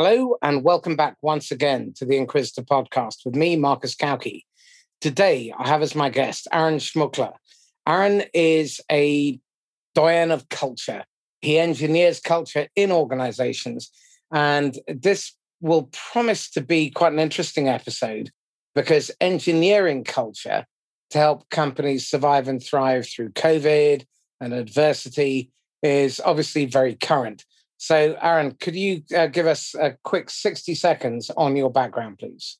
Hello, and welcome back once again to the Inquisitor podcast with me, Marcus Kauke. Today, I have as my guest Aaron Schmuckler. Aaron is a doyen of culture. He engineers culture in organizations. And this will promise to be quite an interesting episode because engineering culture to help companies survive and thrive through COVID and adversity is obviously very current. So, Aaron, could you uh, give us a quick 60 seconds on your background, please?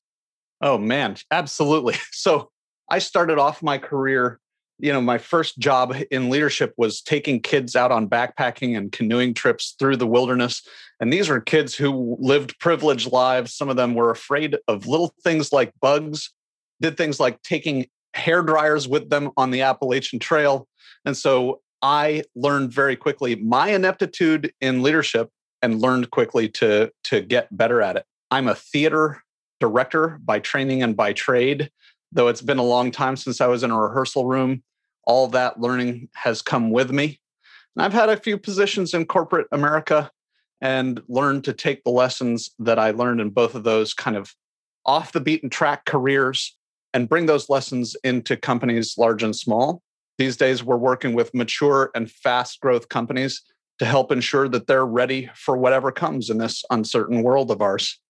Oh, man, absolutely. So, I started off my career, you know, my first job in leadership was taking kids out on backpacking and canoeing trips through the wilderness. And these were kids who lived privileged lives. Some of them were afraid of little things like bugs, did things like taking hair dryers with them on the Appalachian Trail. And so I learned very quickly my ineptitude in leadership and learned quickly to, to get better at it. I'm a theater director by training and by trade, though it's been a long time since I was in a rehearsal room. All that learning has come with me. And I've had a few positions in corporate America and learned to take the lessons that I learned in both of those kind of off the beaten track careers and bring those lessons into companies large and small these days, we're working with mature and fast growth companies to help ensure that they're ready for whatever comes in this uncertain world of ours.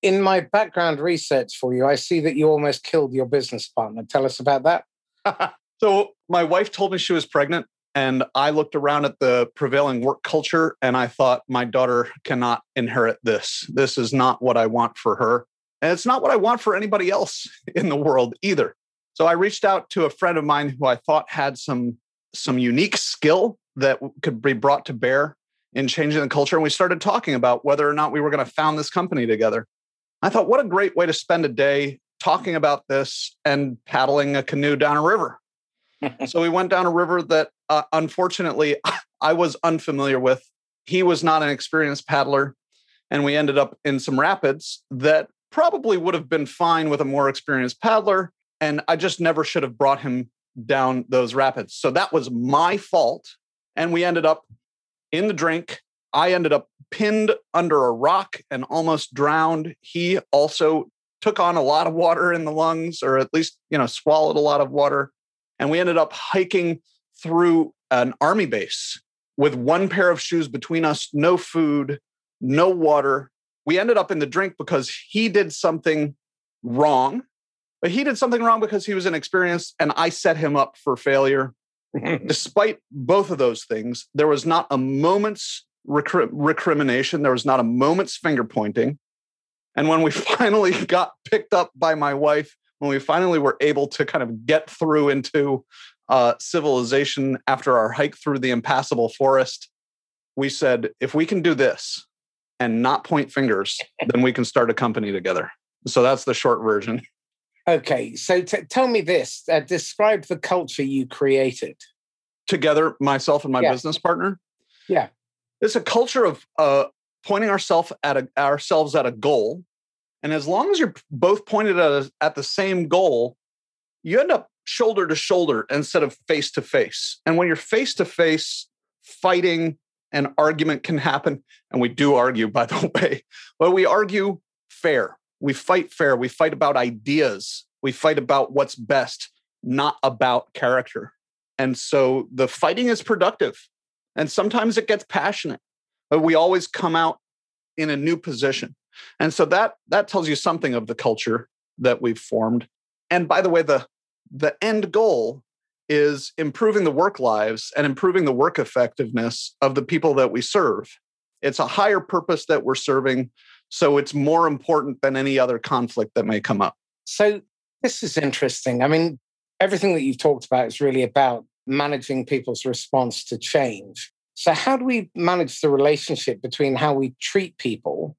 In my background research for you, I see that you almost killed your business partner. Tell us about that. so, my wife told me she was pregnant, and I looked around at the prevailing work culture and I thought, my daughter cannot inherit this. This is not what I want for her. And it's not what I want for anybody else in the world either. So I reached out to a friend of mine who I thought had some some unique skill that could be brought to bear in changing the culture. And we started talking about whether or not we were going to found this company together. I thought, what a great way to spend a day talking about this and paddling a canoe down a river. so we went down a river that uh, unfortunately I was unfamiliar with. He was not an experienced paddler. And we ended up in some rapids that probably would have been fine with a more experienced paddler and I just never should have brought him down those rapids. So that was my fault. And we ended up in the drink. I ended up pinned under a rock and almost drowned. He also took on a lot of water in the lungs, or at least, you know, swallowed a lot of water. And we ended up hiking through an army base with one pair of shoes between us, no food, no water. We ended up in the drink because he did something wrong but he did something wrong because he was inexperienced, and I set him up for failure. Despite both of those things, there was not a moment's recri- recrimination. There was not a moment's finger pointing. And when we finally got picked up by my wife, when we finally were able to kind of get through into uh, civilization after our hike through the impassable forest, we said, if we can do this and not point fingers, then we can start a company together. So that's the short version. Okay, so t- tell me this: uh, describe the culture you created together, myself and my yeah. business partner. Yeah, it's a culture of uh, pointing ourselves at a, ourselves at a goal, and as long as you're both pointed at a, at the same goal, you end up shoulder to shoulder instead of face to face. And when you're face to face, fighting and argument can happen, and we do argue, by the way, but we argue fair we fight fair. We fight about ideas. We fight about what's best, not about character. And so the fighting is productive. And sometimes it gets passionate, but we always come out in a new position. And so that that tells you something of the culture that we've formed. And by the way, the the end goal is improving the work lives and improving the work effectiveness of the people that we serve. It's a higher purpose that we're serving so it's more important than any other conflict that may come up. So this is interesting. I mean, everything that you've talked about is really about managing people's response to change. So, how do we manage the relationship between how we treat people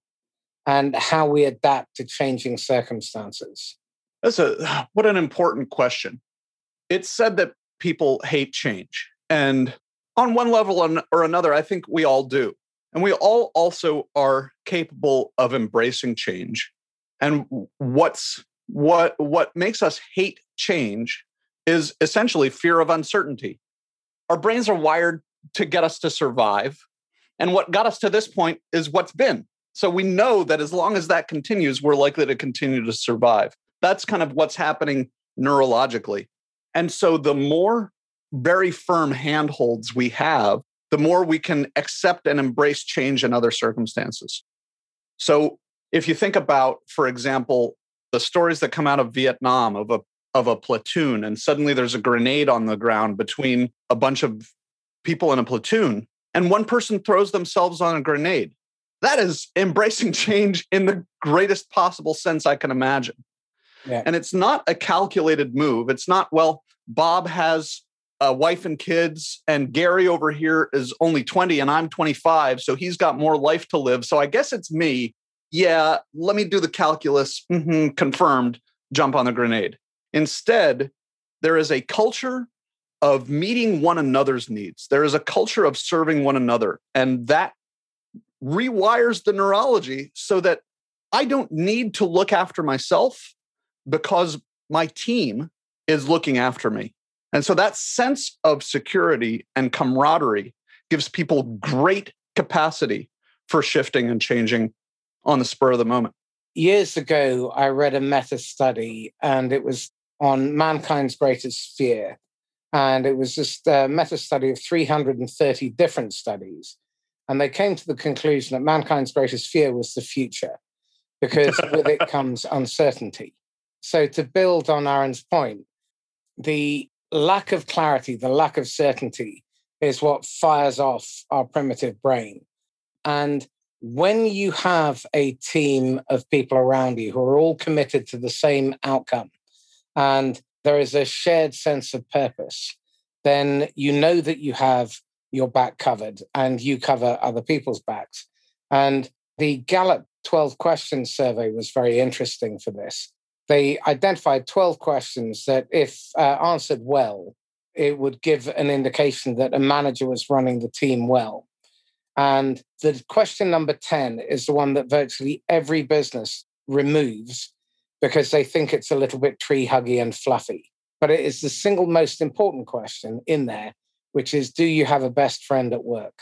and how we adapt to changing circumstances? That's a what an important question. It's said that people hate change. And on one level or another, I think we all do. And we all also are capable of embracing change. And what's what what makes us hate change is essentially fear of uncertainty. Our brains are wired to get us to survive. And what got us to this point is what's been. So we know that as long as that continues, we're likely to continue to survive. That's kind of what's happening neurologically. And so the more very firm handholds we have, the more we can accept and embrace change in other circumstances. So if you think about, for example, the stories that come out of Vietnam of a of a platoon and suddenly there's a grenade on the ground between a bunch of people in a platoon and one person throws themselves on a grenade. That is embracing change in the greatest possible sense I can imagine. Yeah. And it's not a calculated move. It's not, well, Bob has a wife and kids, and Gary over here is only 20 and I'm 25. So he's got more life to live. So I guess it's me. Yeah, let me do the calculus. Mm-hmm, confirmed, jump on the grenade. Instead, there is a culture of meeting one another's needs. There is a culture of serving one another. And that rewires the neurology so that I don't need to look after myself because my team is looking after me. And so that sense of security and camaraderie gives people great capacity for shifting and changing on the spur of the moment. Years ago, I read a meta study and it was on mankind's greatest fear. And it was just a meta study of 330 different studies. And they came to the conclusion that mankind's greatest fear was the future, because with it comes uncertainty. So, to build on Aaron's point, the lack of clarity, the lack of certainty is what fires off our primitive brain. And when you have a team of people around you who are all committed to the same outcome and there is a shared sense of purpose, then you know that you have your back covered and you cover other people's backs. And the Gallup 12 questions survey was very interesting for this they identified 12 questions that, if uh, answered well, it would give an indication that a manager was running the team well. And the question number 10 is the one that virtually every business removes because they think it's a little bit tree huggy and fluffy. But it is the single most important question in there, which is Do you have a best friend at work?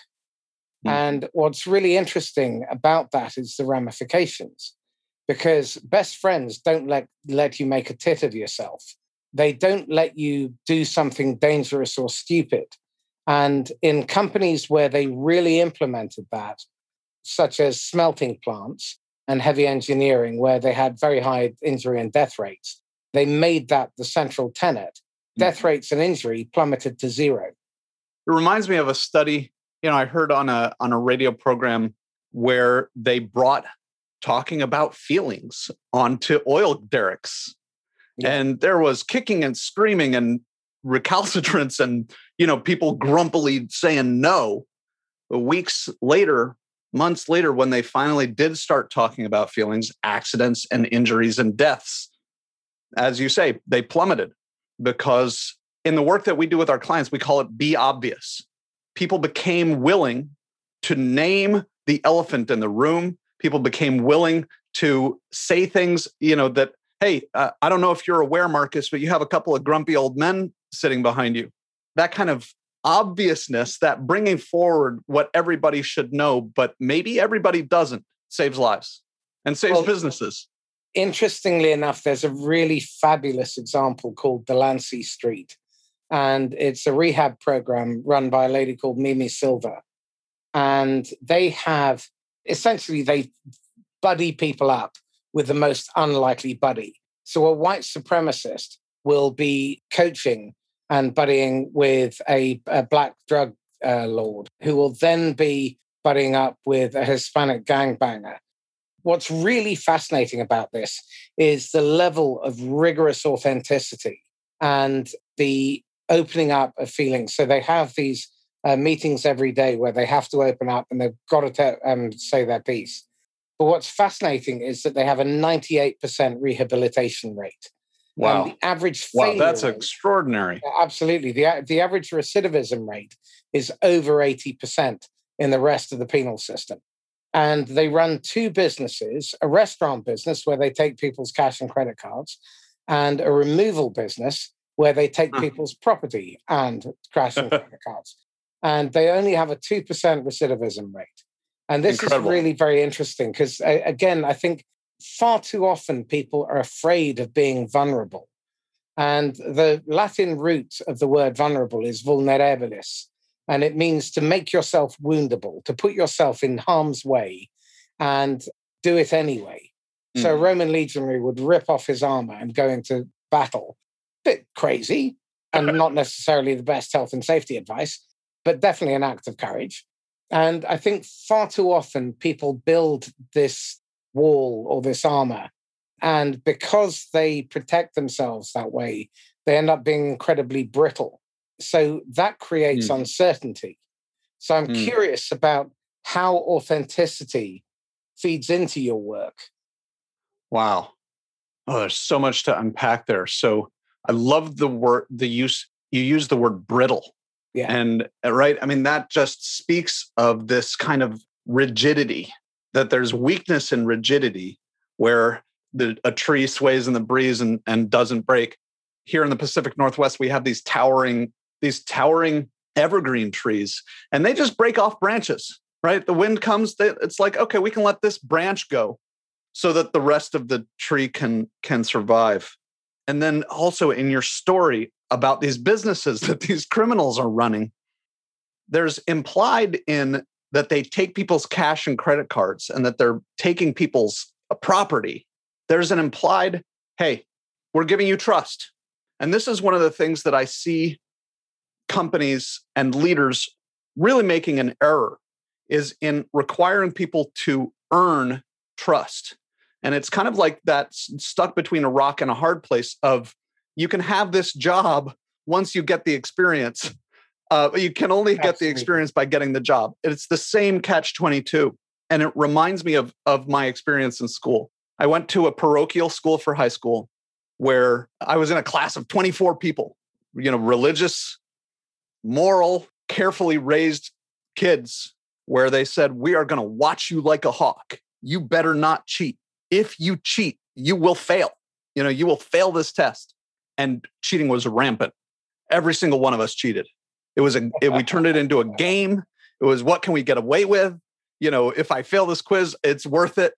Mm. And what's really interesting about that is the ramifications because best friends don't let let you make a tit of yourself. They don't let you do something dangerous or stupid. And in companies where they really implemented that such as smelting plants and heavy engineering where they had very high injury and death rates they made that the central tenet. Death mm-hmm. rates and injury plummeted to zero. It reminds me of a study you know i heard on a on a radio program where they brought talking about feelings onto oil derricks. Yeah. And there was kicking and screaming and recalcitrance and you know people grumpily saying no. weeks later, months later when they finally did start talking about feelings, accidents and injuries and deaths as you say, they plummeted because in the work that we do with our clients, we call it be obvious. People became willing to name the elephant in the room people became willing to say things, you know, that, hey, uh, I don't know if you're aware, Marcus, but you have a couple of grumpy old men sitting behind you. That kind of obviousness, that bringing forward what everybody should know, but maybe everybody doesn't, saves lives and saves well, businesses. Interestingly enough, there's a really fabulous example called Delancey Street. And it's a rehab program run by a lady called Mimi Silbert. And they have essentially they buddy people up with the most unlikely buddy. So a white supremacist will be coaching and buddying with a, a black drug uh, lord who will then be buddying up with a Hispanic gangbanger. What's really fascinating about this is the level of rigorous authenticity and the opening up of feelings. So they have these uh, meetings every day where they have to open up and they've got to te- um, say their piece. But what's fascinating is that they have a 98% rehabilitation rate. Wow. the average Wow, that's rate, extraordinary. Absolutely. The, the average recidivism rate is over 80% in the rest of the penal system. And they run two businesses a restaurant business where they take people's cash and credit cards, and a removal business where they take people's property and cash and credit cards and they only have a 2% recidivism rate. And this Incredible. is really very interesting because, again, I think far too often people are afraid of being vulnerable. And the Latin root of the word vulnerable is vulnerabilis. And it means to make yourself woundable, to put yourself in harm's way and do it anyway. Mm. So a Roman legionary would rip off his armor and go into battle. Bit crazy and not necessarily the best health and safety advice, but definitely an act of courage. And I think far too often people build this wall or this armor and because they protect themselves that way, they end up being incredibly brittle. So that creates mm. uncertainty. So I'm mm. curious about how authenticity feeds into your work. Wow. Oh, there's so much to unpack there. So I love the word, the use, you use the word brittle. Yeah. And uh, right, I mean, that just speaks of this kind of rigidity, that there's weakness in rigidity where the, a tree sways in the breeze and, and doesn't break. Here in the Pacific Northwest, we have these towering, these towering evergreen trees, and they just break off branches. Right, the wind comes. They, it's like okay, we can let this branch go, so that the rest of the tree can can survive. And then also in your story about these businesses that these criminals are running, there's implied in that they take people's cash and credit cards and that they're taking people's uh, property there's an implied, hey, we're giving you trust. And this is one of the things that I see companies and leaders really making an error is in requiring people to earn trust. And it's kind of like that stuck between a rock and a hard place of you can have this job once you get the experience. Uh, you can only Absolutely. get the experience by getting the job. It's the same catch 22. And it reminds me of, of my experience in school. I went to a parochial school for high school where I was in a class of 24 people, you know, religious, moral, carefully raised kids, where they said, We are going to watch you like a hawk. You better not cheat. If you cheat, you will fail. You know, you will fail this test. And cheating was rampant. Every single one of us cheated. It was a, it, we turned it into a game. It was what can we get away with? You know, if I fail this quiz, it's worth it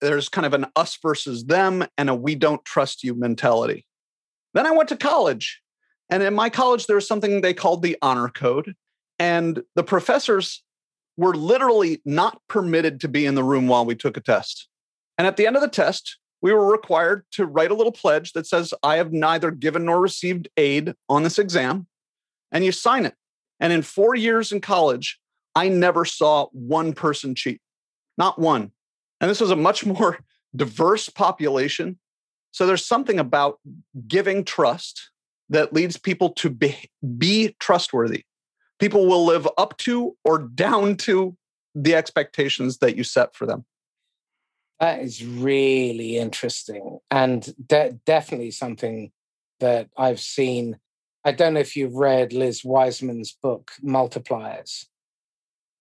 there's kind of an us versus them and a we don't trust you mentality. Then I went to college. And in my college, there was something they called the honor code. And the professors were literally not permitted to be in the room while we took a test. And at the end of the test, we were required to write a little pledge that says, I have neither given nor received aid on this exam. And you sign it. And in four years in college, I never saw one person cheat, not one. And this was a much more diverse population. So there's something about giving trust that leads people to be, be trustworthy. People will live up to or down to the expectations that you set for them. That is really interesting and de- definitely something that I've seen. I don't know if you've read Liz Wiseman's book, Multipliers.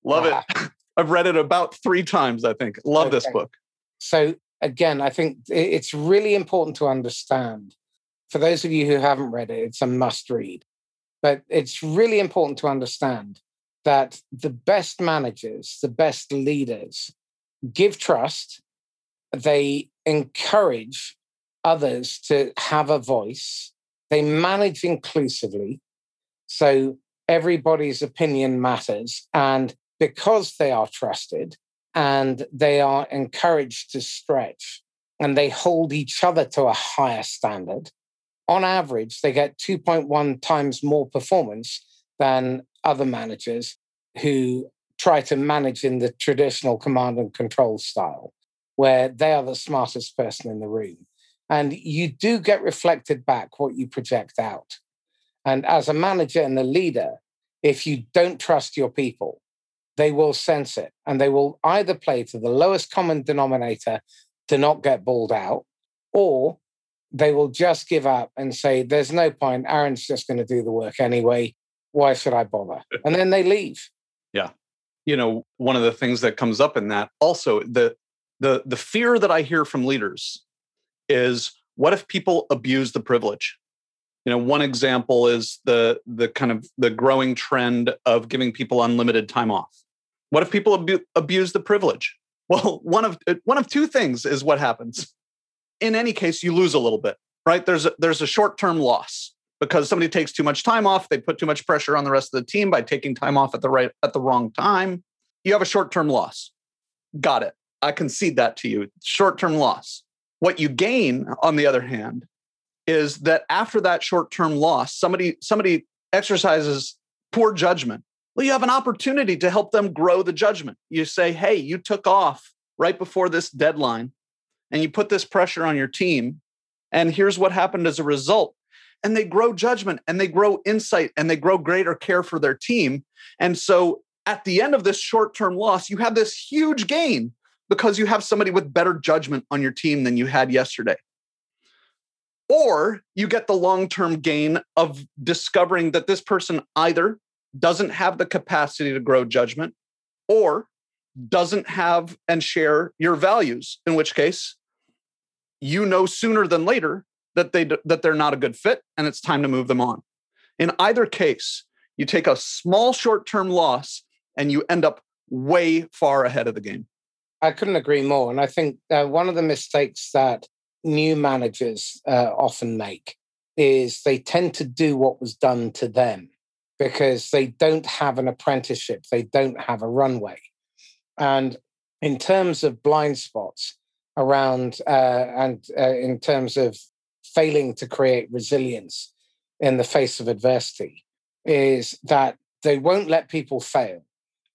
Love uh, it. I've read it about three times, I think. Love okay. this book. So, again, I think it's really important to understand. For those of you who haven't read it, it's a must read. But it's really important to understand that the best managers, the best leaders give trust, they encourage others to have a voice, they manage inclusively. So everybody's opinion matters. And because they are trusted and they are encouraged to stretch and they hold each other to a higher standard, on average, they get 2.1 times more performance than other managers who try to manage in the traditional command and control style, where they are the smartest person in the room. And you do get reflected back what you project out. And as a manager and a leader, if you don't trust your people, they will sense it and they will either play to the lowest common denominator to not get balled out, or they will just give up and say, There's no point. Aaron's just going to do the work anyway. Why should I bother? And then they leave. Yeah. You know, one of the things that comes up in that also the the the fear that I hear from leaders is what if people abuse the privilege? You know, one example is the the kind of the growing trend of giving people unlimited time off What if people abu- abuse the privilege? Well, one of uh, one of two things is what happens. In any case, you lose a little bit, right? There's a, there's a short-term loss because somebody takes too much time off, they put too much pressure on the rest of the team by taking time off at the right at the wrong time. You have a short-term loss. Got it. I concede that to you. Short-term loss. What you gain, on the other hand, is that after that short-term loss, somebody somebody exercises poor judgment well, you have an opportunity to help them grow the judgment. You say, hey, you took off right before this deadline and you put this pressure on your team. And here's what happened as a result. And they grow judgment and they grow insight and they grow greater care for their team. And so at the end of this short term loss, you have this huge gain because you have somebody with better judgment on your team than you had yesterday. Or you get the long term gain of discovering that this person either doesn't have the capacity to grow judgment or doesn't have and share your values in which case you know sooner than later that they that they're not a good fit and it's time to move them on in either case you take a small short-term loss and you end up way far ahead of the game i couldn't agree more and i think uh, one of the mistakes that new managers uh, often make is they tend to do what was done to them because they don't have an apprenticeship, they don't have a runway. And in terms of blind spots around, uh, and uh, in terms of failing to create resilience in the face of adversity, is that they won't let people fail.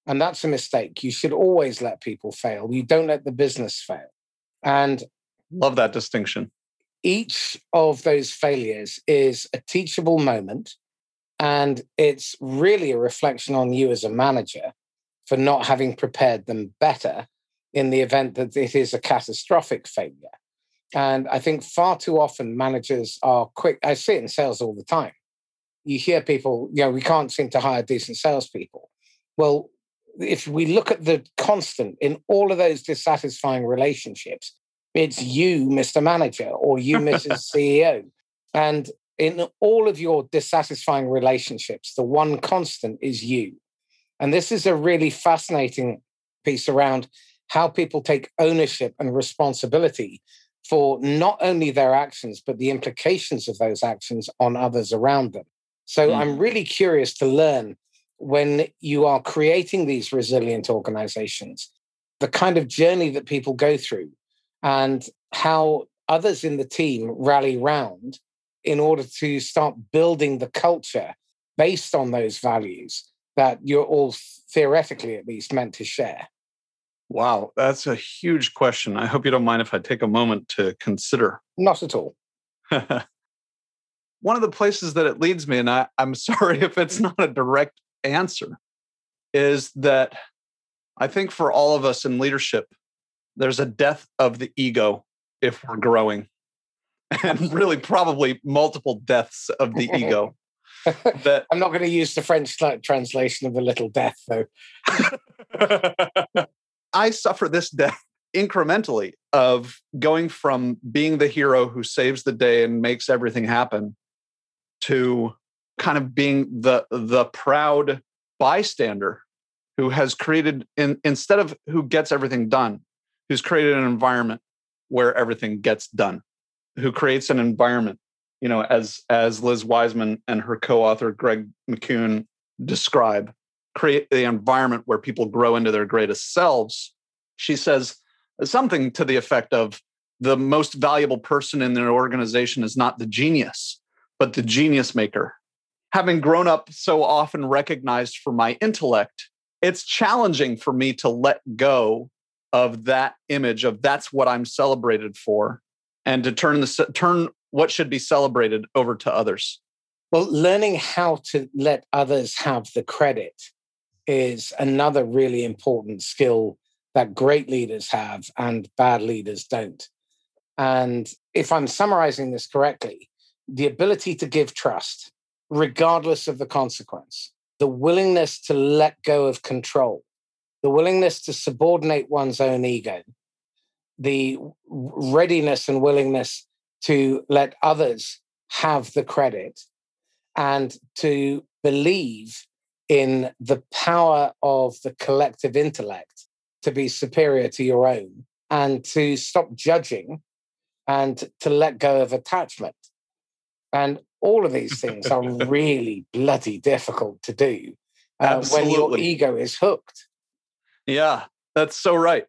And that's a mistake. You should always let people fail. You don't let the business fail. And love that distinction. Each of those failures is a teachable moment and it's really a reflection on you as a manager for not having prepared them better in the event that it is a catastrophic failure. And I think far too often managers are quick. I see it in sales all the time. You hear people, you know, we can't seem to hire decent salespeople. Well, if we look at the constant in all of those dissatisfying relationships, it's you, Mr. Manager, or you, Mrs. CEO. And in all of your dissatisfying relationships, the one constant is you. And this is a really fascinating piece around how people take ownership and responsibility for not only their actions, but the implications of those actions on others around them. So mm. I'm really curious to learn when you are creating these resilient organizations, the kind of journey that people go through and how others in the team rally round in order to start building the culture based on those values that you're all theoretically at least meant to share? Wow, that's a huge question. I hope you don't mind if I take a moment to consider. Not at all. One of the places that it leads me, and I, I'm sorry if it's not a direct answer, is that I think for all of us in leadership, there's a death of the ego if we're growing and really probably multiple deaths of the ego. That I'm not going to use the French translation of the little death, though. I suffer this death incrementally of going from being the hero who saves the day and makes everything happen to kind of being the the proud bystander who has created in, instead of who gets everything done who's created an environment where everything gets done who creates an environment you know as as liz wiseman and her co-author greg mckeown describe create the environment where people grow into their greatest selves. She says something to the effect of the most valuable person in their organization is not the genius but the genius maker having grown up so often recognized for my intellect it's challenging for me to let go of that image of that's what i'm celebrated for and to turn the turn what should be celebrated over to others. Well learning how to let others have the credit is another really important skill that great leaders have and bad leaders don't. And if i'm summarizing this correctly the ability to give trust regardless of the consequence. The willingness to let go of control. The willingness to subordinate one's own ego. The readiness and willingness to let others have the credit and to believe in the power of the collective intellect to be superior to your own and to stop judging and to let go of attachment. And all of these things are really bloody difficult to do uh, when your ego is hooked. Yeah, that's so right.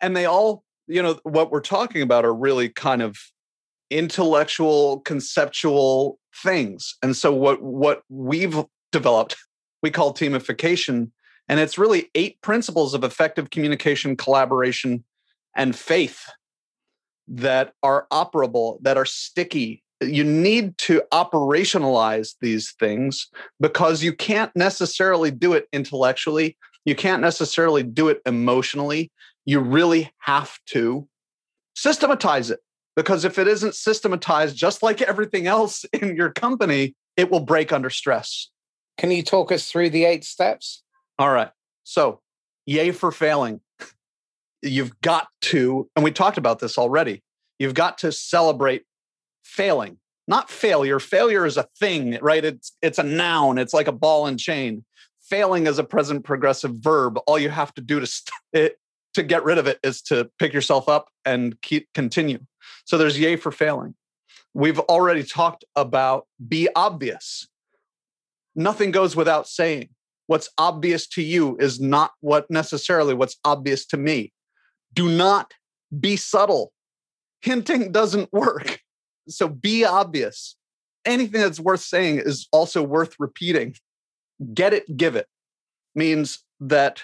And they all, you know, what we're talking about are really kind of intellectual, conceptual things. And so what what we've developed, we call teamification, and it's really eight principles of effective communication, collaboration, and faith that are operable, that are sticky. You need to operationalize these things because you can't necessarily do it intellectually. You can't necessarily do it emotionally. You really have to systematize it because if it isn't systematized, just like everything else in your company, it will break under stress. Can you talk us through the eight steps? All right. So, yay for failing. You've got to, and we talked about this already, you've got to celebrate failing, not failure. Failure is a thing, right? It's it's a noun. It's like a ball and chain. Failing is a present progressive verb. All you have to do to st- it, to get rid of it is to pick yourself up and keep continue. So there's yay for failing. We've already talked about be obvious. Nothing goes without saying. What's obvious to you is not what necessarily what's obvious to me. Do not be subtle. Hinting doesn't work. So be obvious. Anything that's worth saying is also worth repeating. Get it, give it means that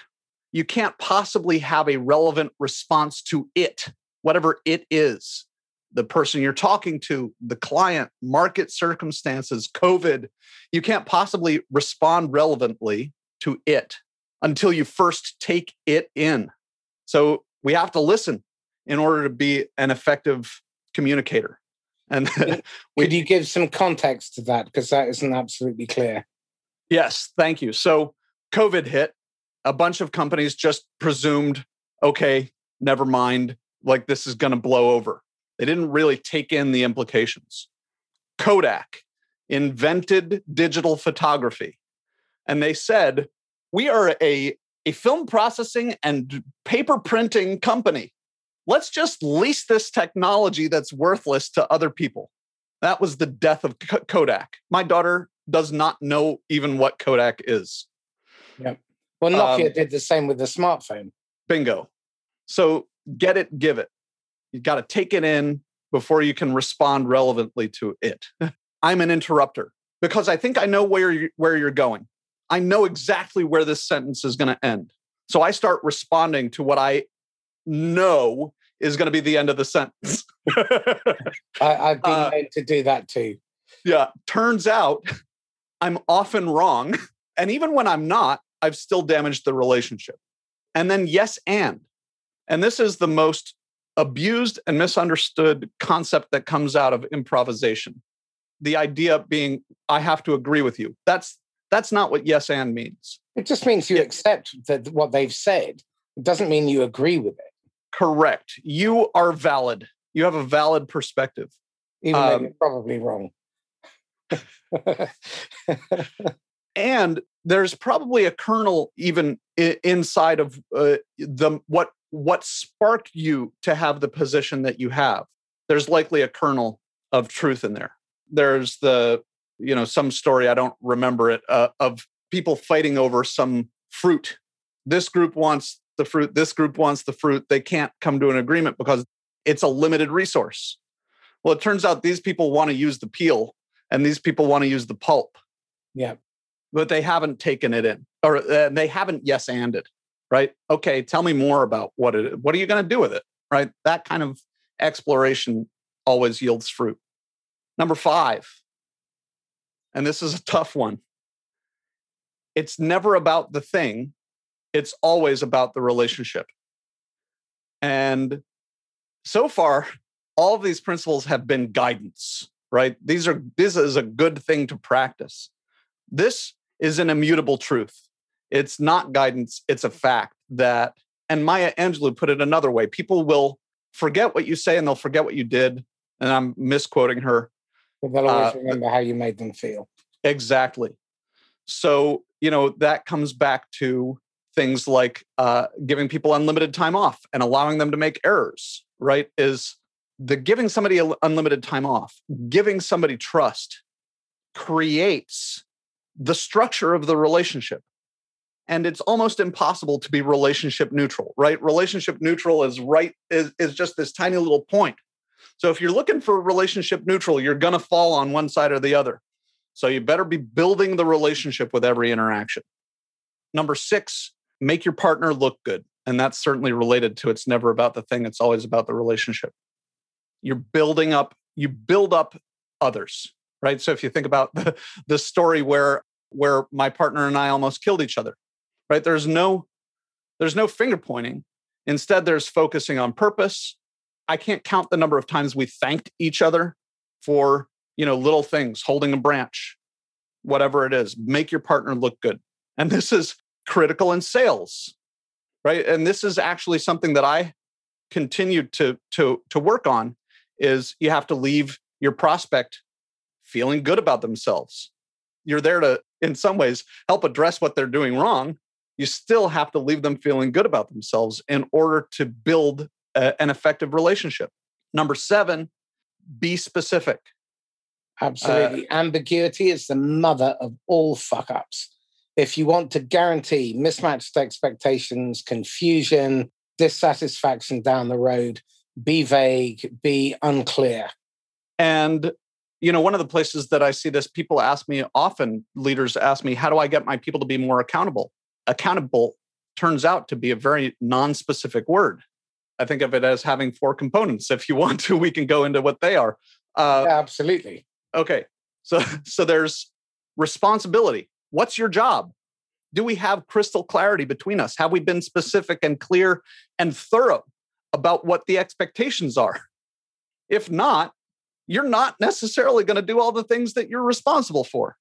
you can't possibly have a relevant response to it, whatever it is the person you're talking to, the client, market circumstances, COVID. You can't possibly respond relevantly to it until you first take it in. So we have to listen in order to be an effective communicator. And we, could you give some context to that? Because that isn't absolutely clear. Yes, thank you. So COVID hit. A bunch of companies just presumed, okay, never mind, like this is going to blow over. They didn't really take in the implications. Kodak invented digital photography. And they said, we are a, a film processing and paper printing company. Let's just lease this technology that's worthless to other people. That was the death of Kodak. My daughter does not know even what Kodak is. Yeah. Well, Nokia um, did the same with the smartphone. Bingo. So get it, give it. You got to take it in before you can respond relevantly to it. I'm an interrupter because I think I know where you, where you're going. I know exactly where this sentence is going to end. So I start responding to what I know is going to be the end of the sentence. I, have been uh, made to do that too. Yeah. Turns out I'm often wrong. And even when I'm not, I've still damaged the relationship. And then, yes, and. And this is the most abused and misunderstood concept that comes out of improvisation. The idea being, I have to agree with you. That's that's not what yes and means. It just means you accept that what they've said. It doesn't mean you agree with it. Correct. You are valid. You have a valid perspective. Even um, though you're probably wrong. and there's probably a kernel even inside of uh, the what what sparked you to have the position that you have there's likely a kernel of truth in there there's the you know some story i don't remember it uh, of people fighting over some fruit this group wants the fruit this group wants the fruit they can't come to an agreement because it's a limited resource well it turns out these people want to use the peel and these people want to use the pulp yeah but they haven't taken it in or uh, they haven't yes and it right? Okay, tell me more about what it what are you going to do with it, right? That kind of exploration always yields fruit. Number 5. And this is a tough one. It's never about the thing, it's always about the relationship. And so far, all of these principles have been guidance, right? These are this is a good thing to practice. This is an immutable truth. It's not guidance, it's a fact that, and Maya Angelou put it another way people will forget what you say and they'll forget what you did. And I'm misquoting her. But they'll always uh, remember how you made them feel. Exactly. So you know, that comes back to things like uh, giving people unlimited time off and allowing them to make errors, right? Is the giving somebody unlimited time off, giving somebody trust creates the structure of the relationship. And it's almost impossible to be relationship neutral, right? Relationship neutral is right, is, is just this tiny little point. So if you're looking for relationship neutral, you're going to fall on one side or the other. So you better be building the relationship with every interaction. Number six, make your partner look good. And that's certainly related to it's never about the thing, it's always about the relationship. You're building up, you build up others, right? So if you think about the, the story where where my partner and I almost killed each other, right? There's no there's no finger pointing. Instead, there's focusing on purpose. I can't count the number of times we thanked each other for, you know, little things, holding a branch, whatever it is. Make your partner look good. And this is critical in sales, right? And this is actually something that I continued to to to work on is you have to leave your prospect feeling good about themselves. You're there to in some ways help address what they're doing wrong. You still have to leave them feeling good about themselves in order to build a, an effective relationship. Number 7, be specific. Absolutely. Uh, Ambiguity is the mother of all fuck ups if you want to guarantee mismatched expectations, confusion, dissatisfaction down the road, be vague, be unclear. And you know, one of the places that I see this, people ask me often, leaders ask me, how do I get my people to be more accountable? Accountable turns out to be a very non-specific word. I think of it as having four components. If you want to, we can go into what they are. Uh, yeah, absolutely. Okay, so so there's responsibility. What's your job? Do we have crystal clarity between us? Have we been specific and clear and thorough about what the expectations are? If not, you're not necessarily going to do all the things that you're responsible for.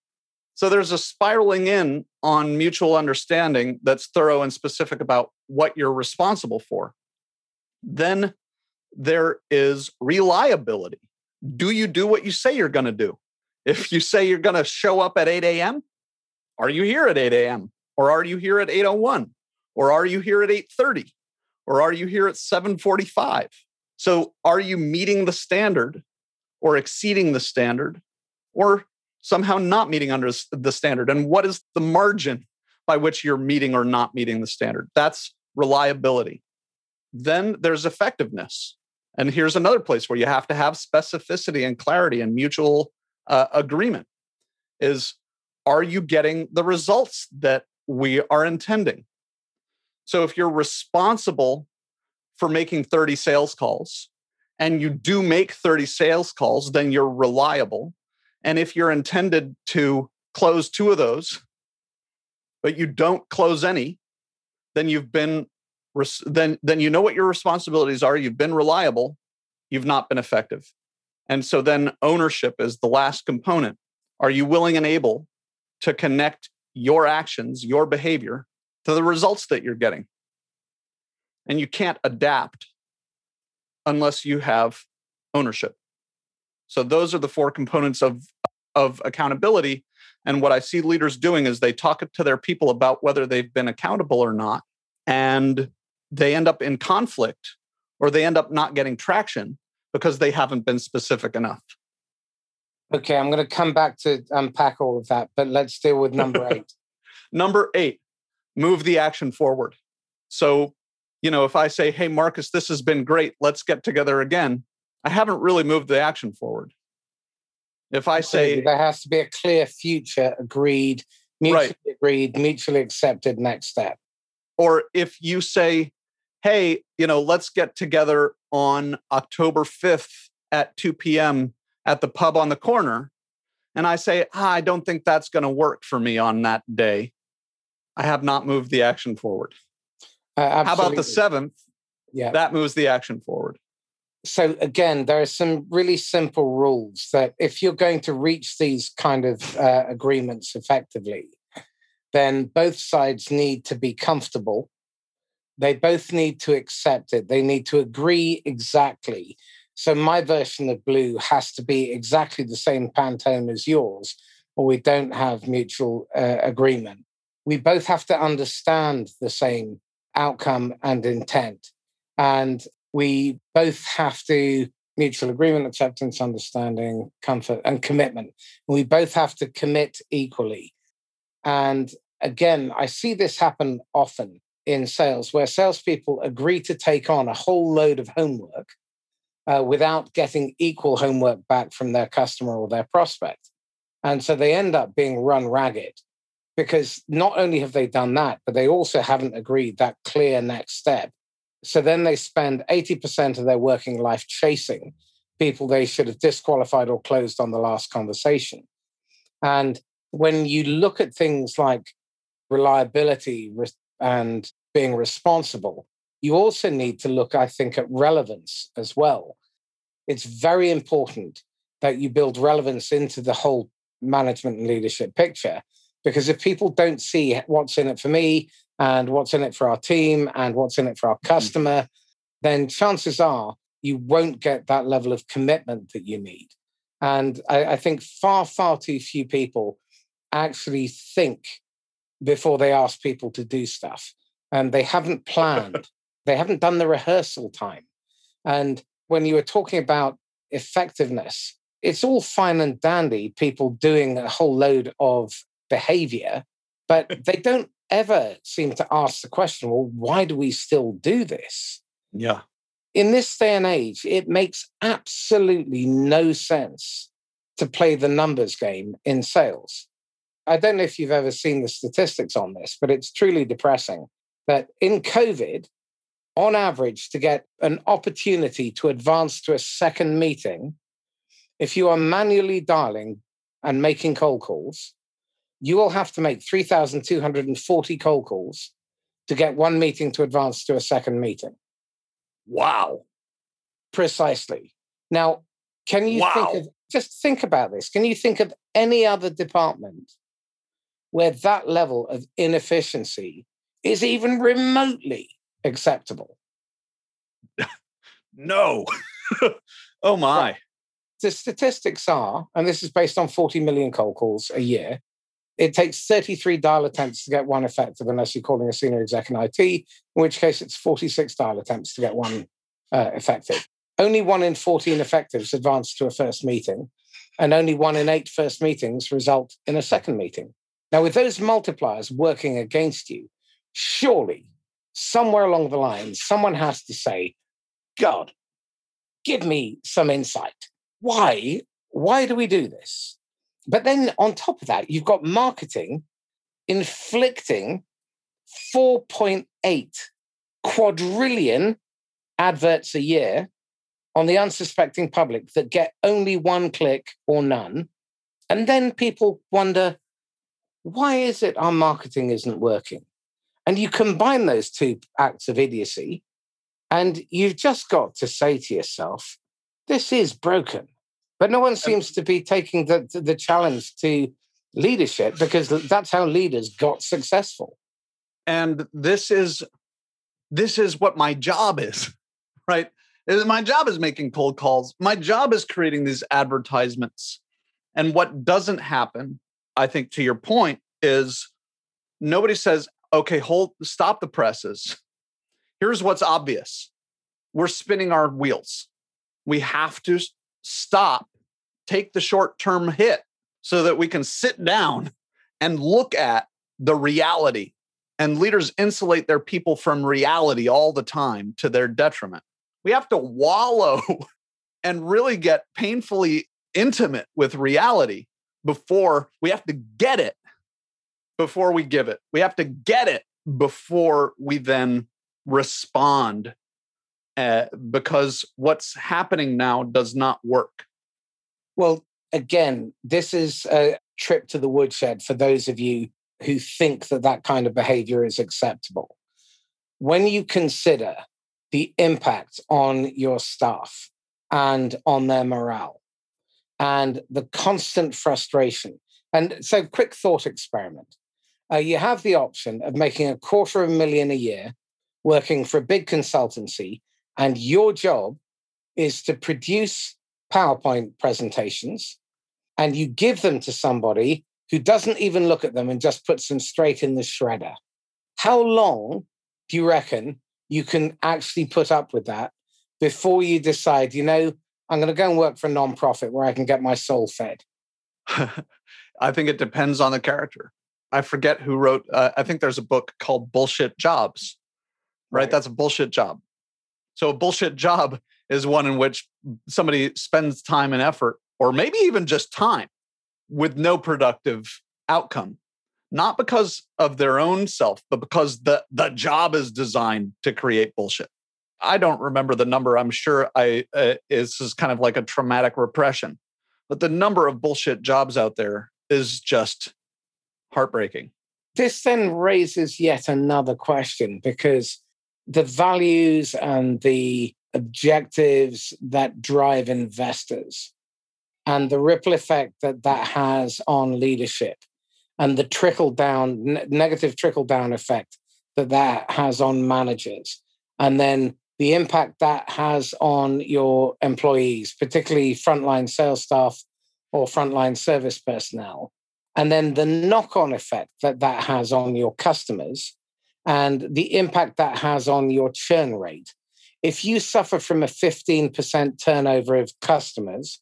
So there's a spiraling in on mutual understanding that's thorough and specific about what you're responsible for. Then there is reliability. Do you do what you say you're going to do? If you say you're going to show up at 8 a.m., are you here at 8 a.m. or are you here at 8:01 or are you here at 8:30 or are you here at 7:45? So are you meeting the standard or exceeding the standard or somehow not meeting under the standard and what is the margin by which you're meeting or not meeting the standard? That's reliability. Then there's effectiveness. And here's another place where you have to have specificity and clarity and mutual uh, agreement is are you getting the results that we are intending? So if you're responsible for making 30 sales calls and you do make 30 sales calls, then you're reliable. And if you're intended to close two of those, but you don't close any, then you've been then then you know what your responsibilities are, you've been reliable, you've not been effective. And so then ownership is the last component. Are you willing and able to connect your actions, your behavior to the results that you're getting. And you can't adapt unless you have ownership. So those are the four components of of accountability and what I see leaders doing is they talk to their people about whether they've been accountable or not and they end up in conflict or they end up not getting traction because they haven't been specific enough. Okay, I'm going to come back to unpack all of that, but let's deal with number eight. number eight, move the action forward. So, you know, if I say, hey, Marcus, this has been great, let's get together again, I haven't really moved the action forward. If I say there has to be a clear future agreed, mutually right. agreed, mutually accepted next step. Or if you say, hey, you know, let's get together on October 5th at 2 p.m at the pub on the corner and I say, ah, I don't think that's going to work for me on that day, I have not moved the action forward. Uh, How about the seventh? Yeah. That moves the action forward. So, again, there are some really simple rules that if you're going to reach these kind of uh, agreements effectively, then both sides need to be comfortable. They both need to accept it. They need to agree exactly so my version of blue has to be exactly the same Pantone as yours, or we don't have mutual uh, agreement. we both have to understand the same outcome and intent. And we both have to mutual agreement, acceptance, understanding, comfort, and commitment. We both have to commit equally. And again, I see this happen often in sales where salespeople agree to take on a whole load of homework uh, without getting equal homework back from their customer or their prospect. And so they end up being run ragged because not only have they done that, but they also haven't agreed that clear next step. So then they spend 80% of their working life chasing people they should have disqualified or closed on the last conversation. And when you look at things like reliability and being responsible, you also need to look, I think, at relevance as well. It's very important that you build relevance into the whole management and leadership picture. Because if people don't see what's in it for me and what's in it for our team and what's in it for our mm. customer, then chances are you won't get that level of commitment that you need. And I, I think far, far too few people actually think before they ask people to do stuff. And they haven't planned, they haven't done the rehearsal time. And when you were talking about effectiveness, it's all fine and dandy, people doing a whole load of behavior, but they don't ever seem to ask the question, well, why do we still do this? Yeah. In this day and age, it makes absolutely no sense to play the numbers game in sales. I don't know if you've ever seen the statistics on this, but it's truly depressing that in COVID, on average, to get an opportunity to advance to a second meeting, if you are manually dialing and making cold calls, you will have to make 3,240 cold calls to get one meeting to advance to a second meeting. Wow. Precisely. Now, can you wow. think of just think about this? Can you think of any other department where that level of inefficiency is even remotely acceptable? no. oh my the statistics are, and this is based on 40 million cold calls a year, it takes 33 dial attempts to get one effective unless you're calling a senior exec in IT, in which case it's 46 dial attempts to get one uh, effective. Only one in 14 effectives advance to a first meeting, and only one in eight first meetings result in a second meeting. Now, with those multipliers working against you, surely somewhere along the line, someone has to say, God, give me some insight why? Why do we do this? But then on top of that, you've got marketing inflicting 4.8 quadrillion adverts a year on the unsuspecting public that get only one click or none. And then people wonder, why is it our marketing isn't working? And you combine those two acts of idiocy, and you've just got to say to yourself, this is broken. But no one seems to be taking the, the challenge to leadership because that's how leaders got successful. And this is this is what my job is, right? My job is making cold calls. My job is creating these advertisements. And what doesn't happen, I think to your point, is nobody says, okay, hold stop the presses. Here's what's obvious. We're spinning our wheels. We have to stop take the short term hit so that we can sit down and look at the reality. And leaders insulate their people from reality all the time to their detriment. We have to wallow and really get painfully intimate with reality before we have to get it before we give it. We have to get it before we then respond uh, because what's happening now does not work. Well, again, this is a trip to the woodshed for those of you who think that that kind of behavior is acceptable. When you consider the impact on your staff and on their morale and the constant frustration, and so quick thought experiment. Uh, you have the option of making a quarter of a million a year working for a big consultancy, and your job is to produce PowerPoint presentations and you give them to somebody who doesn't even look at them and just puts them straight in the shredder. How long do you reckon you can actually put up with that before you decide, you know, I'm going to go and work for a nonprofit where I can get my soul fed? I think it depends on the character. I forget who wrote, uh, I think there's a book called Bullshit Jobs, right? right? That's a bullshit job. So a bullshit job is one in which somebody spends time and effort, or maybe even just time, with no productive outcome. Not because of their own self, but because the, the job is designed to create bullshit. I don't remember the number. I'm sure I uh, is kind of like a traumatic repression, but the number of bullshit jobs out there is just heartbreaking. This then raises yet another question because the values and the objectives that drive investors and the ripple effect that that has on leadership and the trickle down ne- negative trickle down effect that that has on managers and then the impact that has on your employees particularly frontline sales staff or frontline service personnel and then the knock on effect that that has on your customers and the impact that has on your churn rate. If you suffer from a 15% turnover of customers,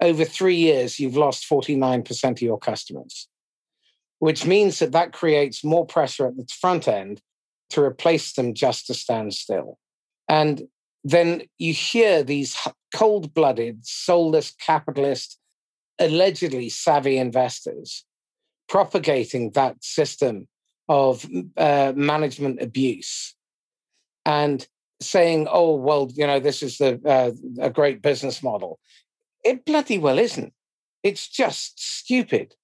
over three years, you've lost 49% of your customers, which means that that creates more pressure at the front end to replace them just to stand still. And then you hear these cold blooded, soulless capitalist, allegedly savvy investors propagating that system of uh, management abuse and saying, oh, well, you know, this is the, uh, a great business model. It bloody well isn't. It's just stupid.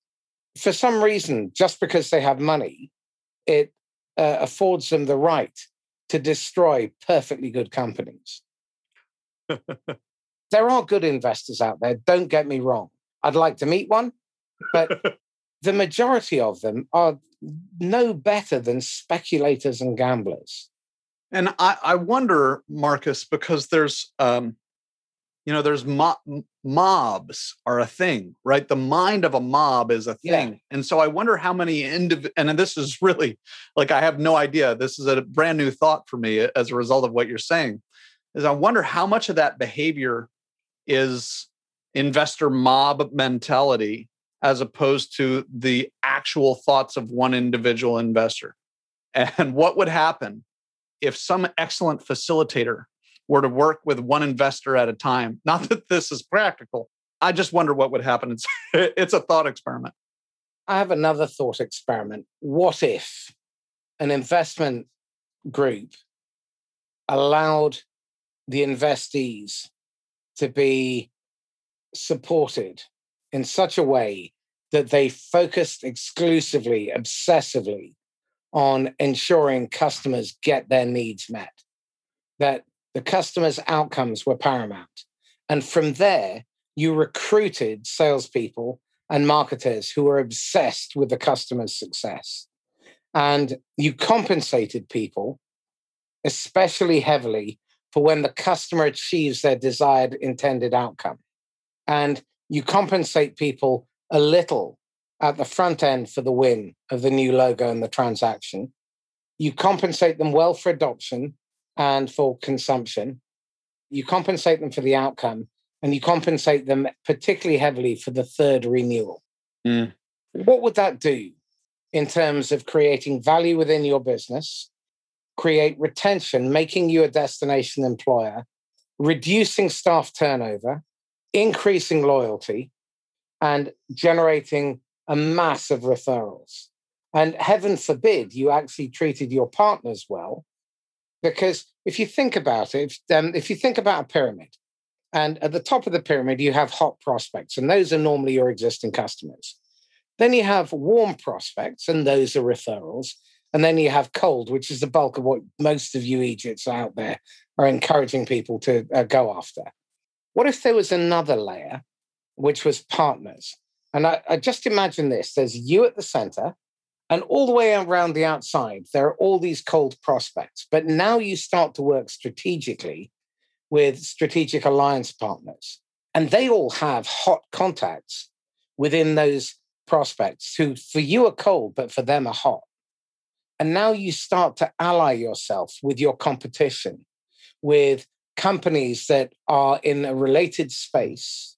For some reason, just because they have money, it uh, affords them the right to destroy perfectly good companies. there are good investors out there, don't get me wrong. I'd like to meet one, but the majority of them are no better than speculators and gamblers. And I, I wonder, Marcus, because there's, um, you know, there's mo- mobs are a thing, right? The mind of a mob is a thing. Yeah. And so I wonder how many indiv- and this is really like, I have no idea. This is a brand new thought for me as a result of what you're saying is I wonder how much of that behavior is investor mob mentality as opposed to the actual thoughts of one individual investor. And what would happen if some excellent facilitator were to work with one investor at a time? Not that this is practical. I just wonder what would happen. It's, it's a thought experiment. I have another thought experiment. What if an investment group allowed the investees to be supported in such a way that they focused exclusively, obsessively on ensuring customers get their needs met, that the customers' outcomes were paramount. And from there, you recruited salespeople and marketers who were obsessed with the customer's success. And you compensated people, especially heavily, for when the customer achieves their desired intended outcome. And you compensate people a little at the front end for the win of the new logo and the transaction. You compensate them well for adoption and for consumption. You compensate them for the outcome, and you compensate them particularly heavily for the third renewal. Mm. What would that do in terms of creating value within your business, create retention, making you a destination employer, reducing staff turnover, increasing loyalty, and generating a mass of referrals. And heaven forbid you actually treated your partners well, because if you think about it, um, if you think about a pyramid, and at the top of the pyramid, you have hot prospects, and those are normally your existing customers. Then you have warm prospects, and those are referrals. And then you have cold, which is the bulk of what most of you Egypts out there are encouraging people to uh, go after. What if there was another layer which was partners. And I, I just imagine this there's you at the center, and all the way around the outside, there are all these cold prospects. But now you start to work strategically with strategic alliance partners, and they all have hot contacts within those prospects who for you are cold, but for them are hot. And now you start to ally yourself with your competition, with companies that are in a related space.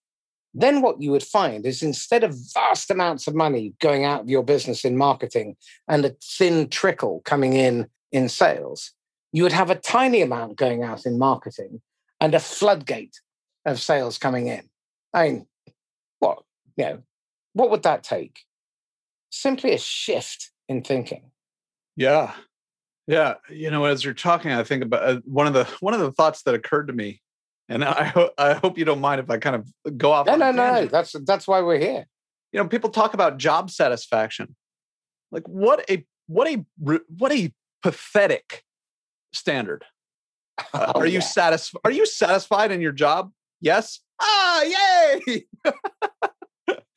Then what you would find is instead of vast amounts of money going out of your business in marketing and a thin trickle coming in in sales, you would have a tiny amount going out in marketing and a floodgate of sales coming in. I mean, what, you know, what would that take? Simply a shift in thinking. Yeah. Yeah, you know, as you're talking, I think about uh, one of the one of the thoughts that occurred to me, and I hope I hope you don't mind if I kind of go off. No, no, no. That's that's why we're here. You know, people talk about job satisfaction. Like, what a what a what a pathetic standard. Uh, oh, are you satisfied? Are you satisfied in your job? Yes. Ah, yay!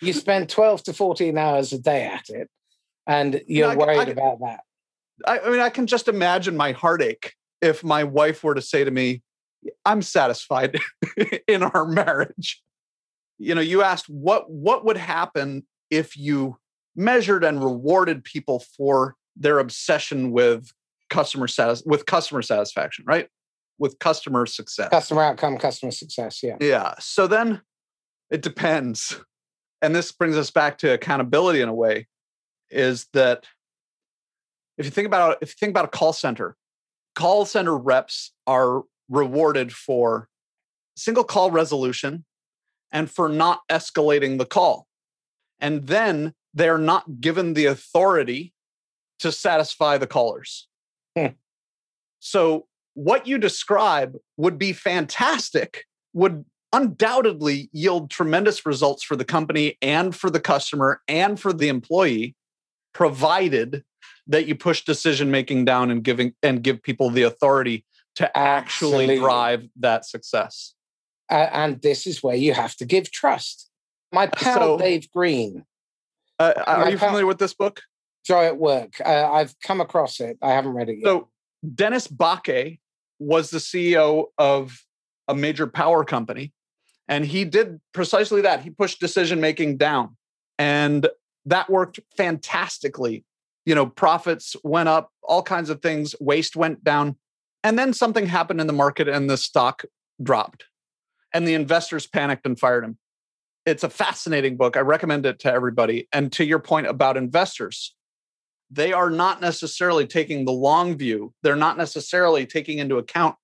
you spend twelve to fourteen hours a day at it, and you're worried I, about that. I, I mean, I can just imagine my heartache if my wife were to say to me, I'm satisfied in our marriage. You know, you asked what what would happen if you measured and rewarded people for their obsession with customer satis- with customer satisfaction, right? With customer success. Customer outcome, customer success, yeah. Yeah. So then it depends. And this brings us back to accountability in a way is that if you think about if you think about a call center, call center reps are rewarded for single call resolution and for not escalating the call. And then they're not given the authority to satisfy the callers. Hmm. So, what you describe would be fantastic, would undoubtedly yield tremendous results for the company and for the customer and for the employee, provided that you push decision making down and giving and give people the authority to actually Absolutely. drive that success. Uh, and this is where you have to give trust. My pal so, Dave Green. Uh, are you pal, familiar with this book? Joy at Work. Uh, I've come across it. I haven't read it yet. So Dennis Bakke was the CEO of a major power company, and he did precisely that. He pushed decision making down, and that worked fantastically you know profits went up all kinds of things waste went down and then something happened in the market and the stock dropped and the investors panicked and fired him. It's a fascinating book i recommend it to everybody and to your point about investors they are not necessarily taking the long view they're not necessarily taking into account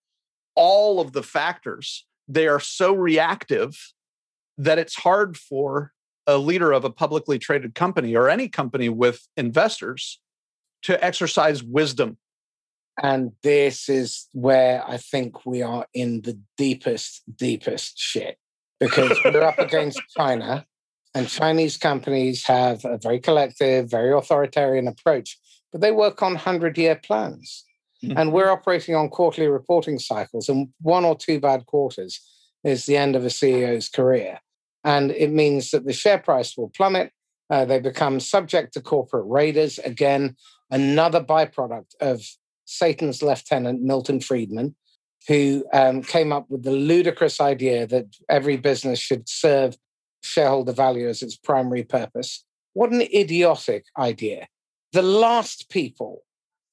all of the factors they are so reactive that it's hard for a leader of a publicly traded company or any company with investors to exercise wisdom. And this is where I think we are in the deepest, deepest shit because we're up against China, and Chinese companies have a very collective, very authoritarian approach, but they work on 100 year plans. Mm-hmm. And we're operating on quarterly reporting cycles, and one or two bad quarters is the end of a CEO's career. And it means that the share price will plummet. Uh, they become subject to corporate raiders. Again, another byproduct of Satan's lieutenant, Milton Friedman, who um, came up with the ludicrous idea that every business should serve shareholder value as its primary purpose. What an idiotic idea. The last people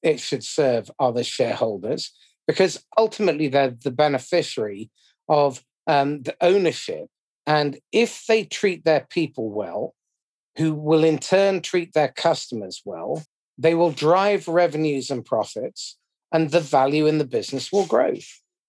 it should serve are the shareholders, because ultimately they're the beneficiary of um, the ownership and if they treat their people well, who will in turn treat their customers well, they will drive revenues and profits, and the value in the business will grow.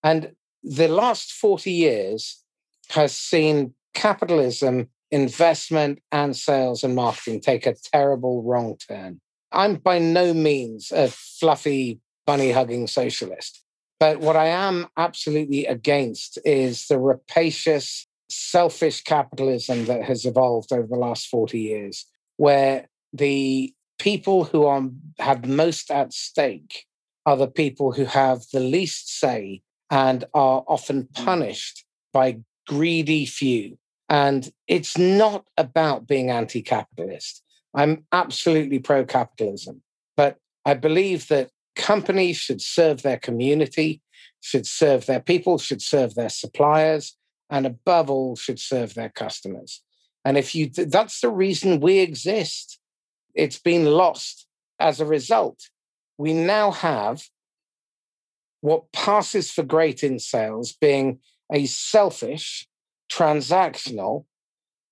And the last 40 years has seen capitalism, investment, and sales and marketing take a terrible wrong turn. I'm by no means a fluffy, bunny hugging socialist. But what I am absolutely against is the rapacious selfish capitalism that has evolved over the last 40 years, where the people who are, have most at stake are the people who have the least say and are often mm. punished by greedy few. And it's not about being anti capitalist. I'm absolutely pro capitalism, but I believe that companies should serve their community, should serve their people, should serve their suppliers, and above all, should serve their customers. And if you, that's the reason we exist. It's been lost. As a result, we now have what passes for great in sales being a selfish, transactional,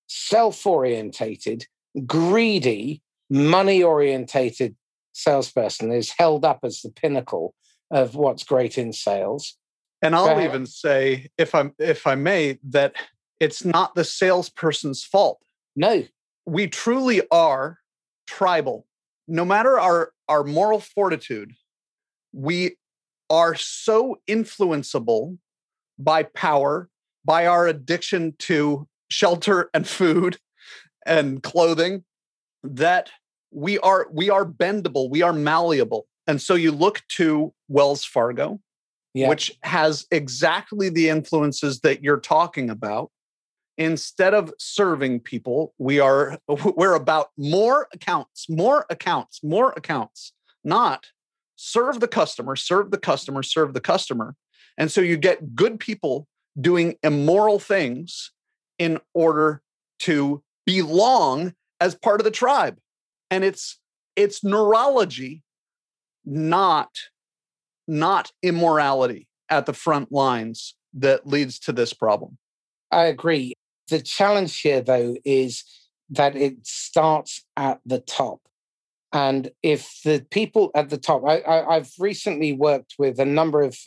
self orientated, greedy, money orientated salesperson is held up as the pinnacle of what's great in sales. And I'll even say, if I'm if I may, that it's not the salesperson's fault. No. We truly are tribal. No matter our, our moral fortitude, we are so influenceable by power, by our addiction to shelter and food and clothing that we are we are bendable we are malleable and so you look to wells fargo yeah. which has exactly the influences that you're talking about. Instead of serving people we are we're about more accounts more accounts more accounts not serve the customer serve the customer serve the customer. And so you get good people doing immoral things in order to belong as part of the tribe. And it's it's neurology not not immorality at the front lines that leads to this problem. I agree. The challenge here though is that it starts at the top. And if the people at the top I, have recently worked with a number of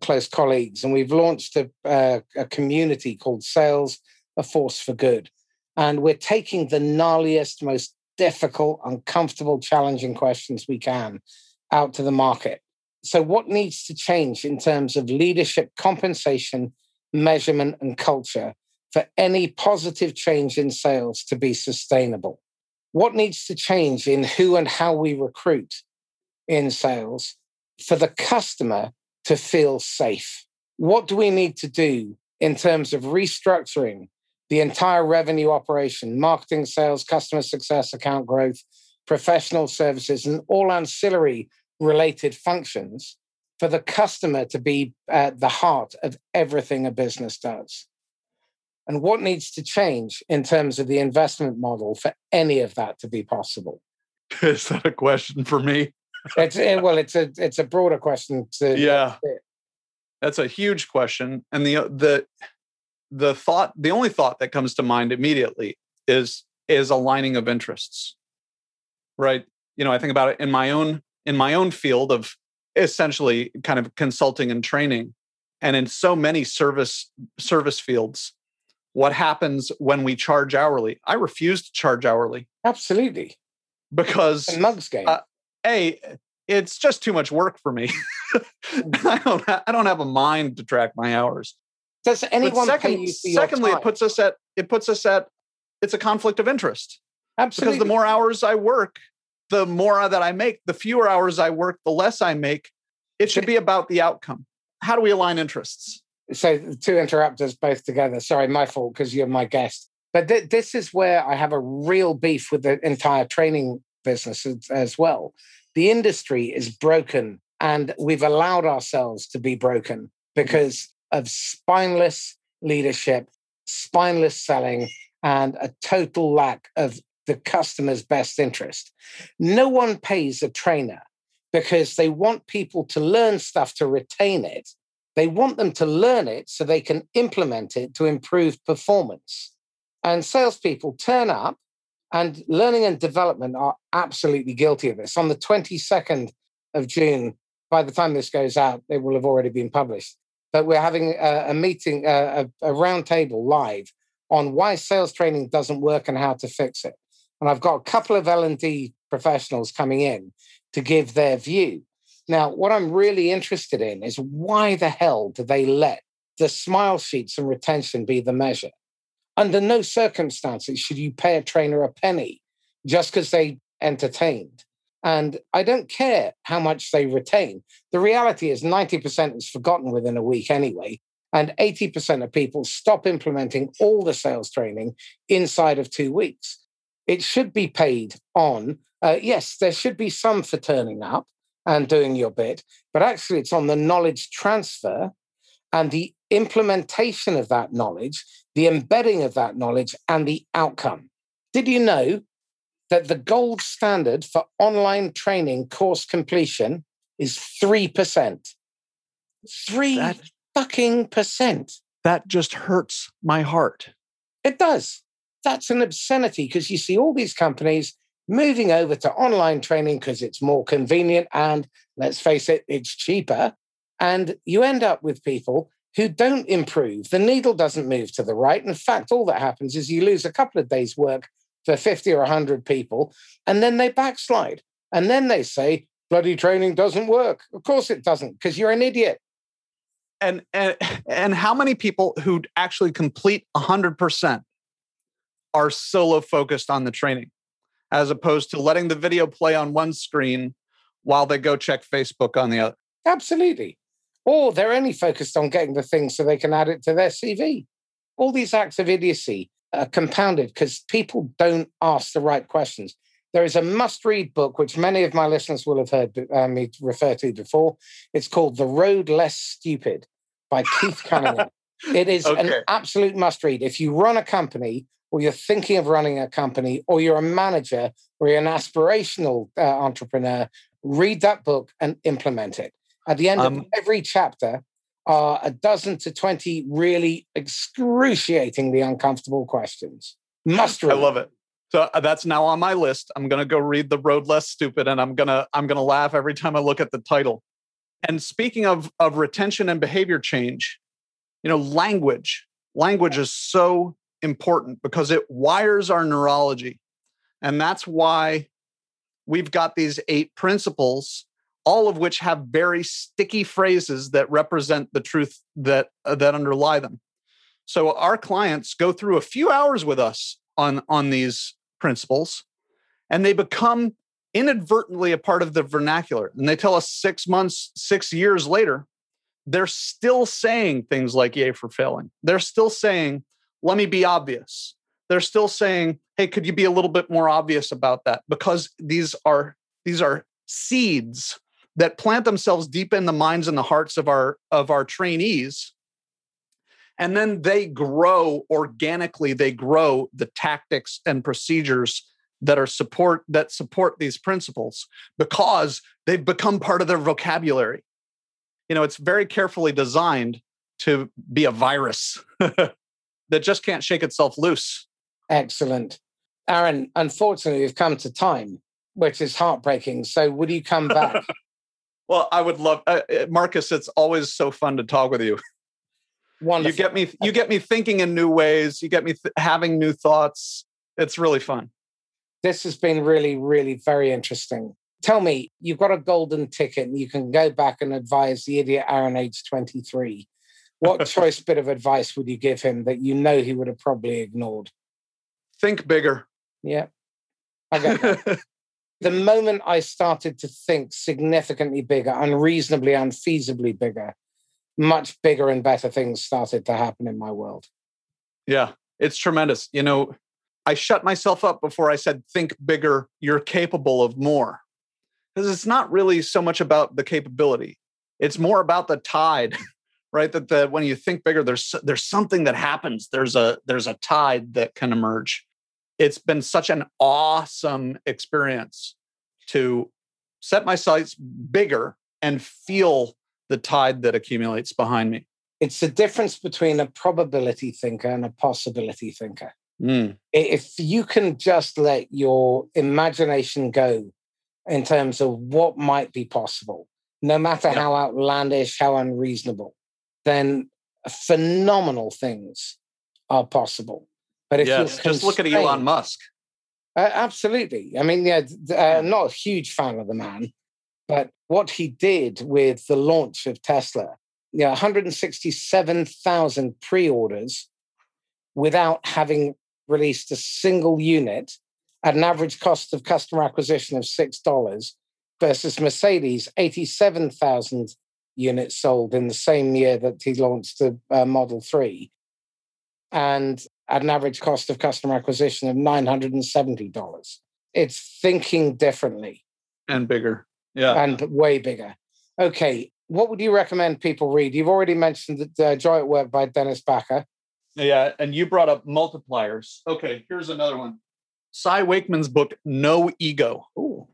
close colleagues and we've launched a, uh, a community called sales a force for good. And we're taking the gnarliest most difficult, uncomfortable, challenging questions we can out to the market. So, what needs to change in terms of leadership, compensation, measurement, and culture for any positive change in sales to be sustainable? What needs to change in who and how we recruit in sales for the customer to feel safe? What do we need to do in terms of restructuring the entire revenue operation, marketing, sales, customer success, account growth, professional services, and all ancillary related functions for the customer to be at the heart of everything a business does. And what needs to change in terms of the investment model for any of that to be possible? Is that a question for me? it's eh, well, it's a it's a broader question. To, yeah, that's a huge question, and the the the thought the only thought that comes to mind immediately is is aligning of interests right you know i think about it in my own in my own field of essentially kind of consulting and training. And in so many service service fields what happens when we charge hourly? I refuse to charge hourly. Absolutely. Because a mugs game. uh, a it's just too much work for me. I don't ha- i don't have a mind to track my hours. Does anyone second, Secondly, it puts us at it puts us at it's a conflict of interest. Absolutely. Because the more hours I work, the more that I make. The fewer hours I work, the less I make. It should be about the outcome. How do we align interests? So to interrupt us both together. Sorry, my fault because you're my guest. But th- this is where I have a real beef with the entire training business as, as well. The industry is broken, and we've allowed ourselves to be broken because of spineless leadership, spineless selling, and a total lack of the customer's best interest. No one pays a trainer because they want people to learn stuff to retain it. They want them to learn it so they can implement it to improve performance. And salespeople turn up, and learning and development are absolutely guilty of this. On the 22nd of June, by the time this goes out, it will have already been published But we're having a, a meeting, a, a roundtable live on why sales training doesn't work and how to fix it. And I've got a couple of L&D professionals coming in to give their view. Now, what I'm really interested in is why the hell do they let the smile sheets and retention be the measure? Under no circumstances should you pay a trainer a penny just because they entertained. And I don't care how much they retain. The reality is 90% is forgotten within a week anyway. And 80% of people stop implementing all the sales training inside of two weeks. It should be paid on, uh, yes, there should be some for turning up and doing your bit, but actually it's on the knowledge transfer and the implementation of that knowledge, the embedding of that knowledge, and the outcome. Did you know that the gold standard for online training course completion is 3%? Three that, fucking percent. That just hurts my heart. It does. That's an obscenity because you see all these companies moving over to online training because it's more convenient and let's face it, it's cheaper. And you end up with people who don't improve. The needle doesn't move to the right. In fact, all that happens is you lose a couple of days' work for 50 or 100 people, and then they backslide. And then they say, bloody training doesn't work. Of course it doesn't, because you're an idiot. And, and and how many people who actually complete 100% are solo focused on the training as opposed to letting the video play on one screen while they go check Facebook on the other? Absolutely or they're only focused on getting the thing so they can add it to their CV. All these acts of idiocy are compounded because people don't ask the right questions. There is a must read book, which many of my listeners will have heard uh, me refer to before. It's called The Road Less Stupid by Keith Cunningham. it is okay. an absolute must read. If you run a company, or you're thinking of running a company, or you're a manager, or you're an aspirational uh, entrepreneur, read that book and implement it. At the end um, of every chapter are a dozen to 20 really excruciatingly uncomfortable questions. Must read. I love it. So uh, that's now on my list. I'm going to go read The Road Less Stupid and I'm going to I'm going to laugh every time I look at the title. And speaking of of retention and behavior change, you know, language. Language is so important because it wires our neurology. And that's why we've got these eight principles all of which have very sticky phrases that represent the truth that uh, that underlie them. So our clients go through a few hours with us on on these principles and they become inadvertently a part of the vernacular. And they tell us 6 months, 6 years later, they're still saying things like yay for failing. They're still saying let me be obvious. They're still saying, "Hey, could you be a little bit more obvious about that?" Because these are these are seeds that plant themselves deep in the minds and the hearts of our of our trainees and then they grow organically they grow the tactics and procedures that are support that support these principles because they've become part of their vocabulary you know it's very carefully designed to be a virus that just can't shake itself loose excellent aaron unfortunately we've come to time which is heartbreaking so would you come back Well, I would love uh, uh, Marcus. It's always so fun to talk with you. Wonderful. You get me. You get me thinking in new ways. You get me th- having new thoughts. It's really fun. This has been really, really very interesting. Tell me, you've got a golden ticket, and you can go back and advise the idiot Aaron, age twenty-three. What choice bit of advice would you give him that you know he would have probably ignored? Think bigger. Yeah, the moment I started to think significantly bigger, unreasonably, unfeasibly bigger, much bigger and better things started to happen in my world. Yeah, it's tremendous. You know, I shut myself up before I said, think bigger, you're capable of more. Because it's not really so much about the capability, it's more about the tide. right that the when you think bigger there's there's something that happens there's a there's a tide that can emerge it's been such an awesome experience to set my sights bigger and feel the tide that accumulates behind me. It's the difference between a probability thinker and a possibility thinker. Mm. If you can just let your imagination go in terms of what might be possible, no matter yeah. how outlandish, how unreasonable, then phenomenal things are possible. But if yes, just look at Elon Musk. Uh, absolutely. I mean, yeah, uh, not a huge fan of the man, but what he did with the launch of Tesla, yeah, 167,000 pre-orders without having released a single unit at an average cost of customer acquisition of $6 versus Mercedes, 87,000 units sold in the same year that he launched the uh, Model 3. And at an average cost of customer acquisition of $970. It's thinking differently and bigger. Yeah. And way bigger. Okay. what would you recommend people read? You've already mentioned the uh, Joy at Work by Dennis Bakke. Yeah, and you brought up multipliers. Okay, here's another one. Cy Wakeman's book, No Ego. Ooh.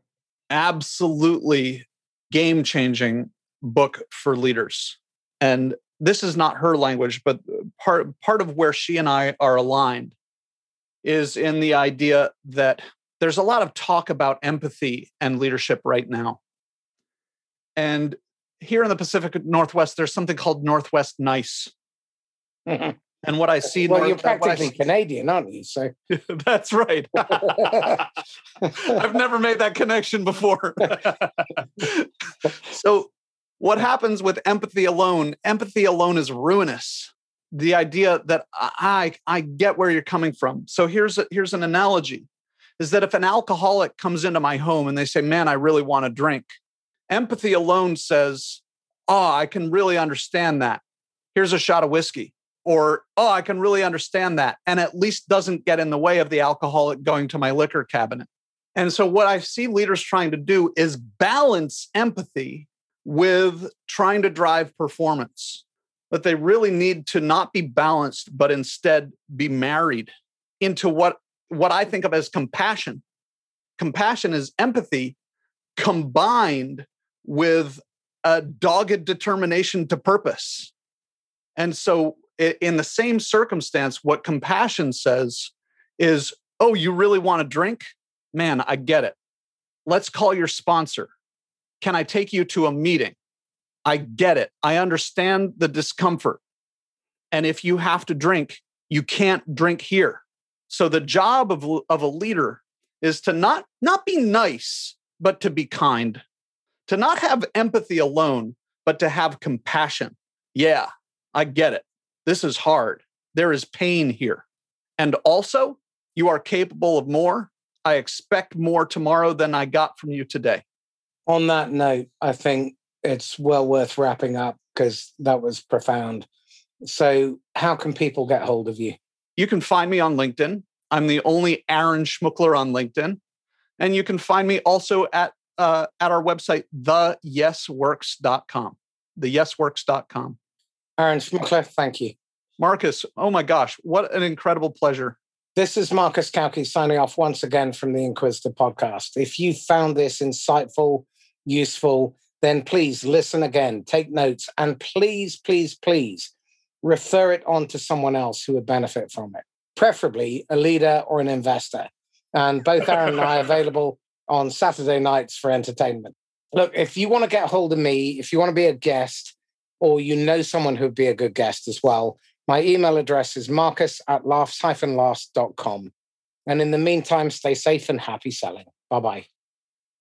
Absolutely game changing book for leaders. And this is not her language, but part, part of where she and I are aligned is in the idea that there's a lot of talk about empathy and leadership right now. And here in the Pacific Northwest, there's something called Northwest Nice. And what I see, well, North- you're practically see- Canadian, aren't you? So that's right. I've never made that connection before. so, what happens with empathy alone? Empathy alone is ruinous. The idea that I I get where you're coming from. So here's a, here's an analogy: is that if an alcoholic comes into my home and they say, "Man, I really want to drink," empathy alone says, "Oh, I can really understand that. Here's a shot of whiskey." Or, oh, I can really understand that. And at least doesn't get in the way of the alcoholic going to my liquor cabinet. And so, what I see leaders trying to do is balance empathy with trying to drive performance. But they really need to not be balanced, but instead be married into what, what I think of as compassion. Compassion is empathy combined with a dogged determination to purpose. And so, in the same circumstance, what compassion says is, Oh, you really want to drink? Man, I get it. Let's call your sponsor. Can I take you to a meeting? I get it. I understand the discomfort. And if you have to drink, you can't drink here. So the job of, of a leader is to not, not be nice, but to be kind, to not have empathy alone, but to have compassion. Yeah, I get it. This is hard. There is pain here. And also, you are capable of more. I expect more tomorrow than I got from you today. On that note, I think it's well worth wrapping up because that was profound. So, how can people get hold of you? You can find me on LinkedIn. I'm the only Aaron Schmookler on LinkedIn. And you can find me also at uh, at our website, theyesworks.com. Theyesworks.com. Aaron Schmookler, thank you. Marcus, oh my gosh, what an incredible pleasure. This is Marcus Cauchi signing off once again from the Inquisitor podcast. If you found this insightful, useful, then please listen again, take notes, and please, please, please refer it on to someone else who would benefit from it, preferably a leader or an investor. And both Aaron and I are available on Saturday nights for entertainment. Look, if you want to get hold of me, if you want to be a guest, or you know someone who'd be a good guest as well, my email address is marcus at laughs-last.com. And in the meantime, stay safe and happy selling. Bye bye.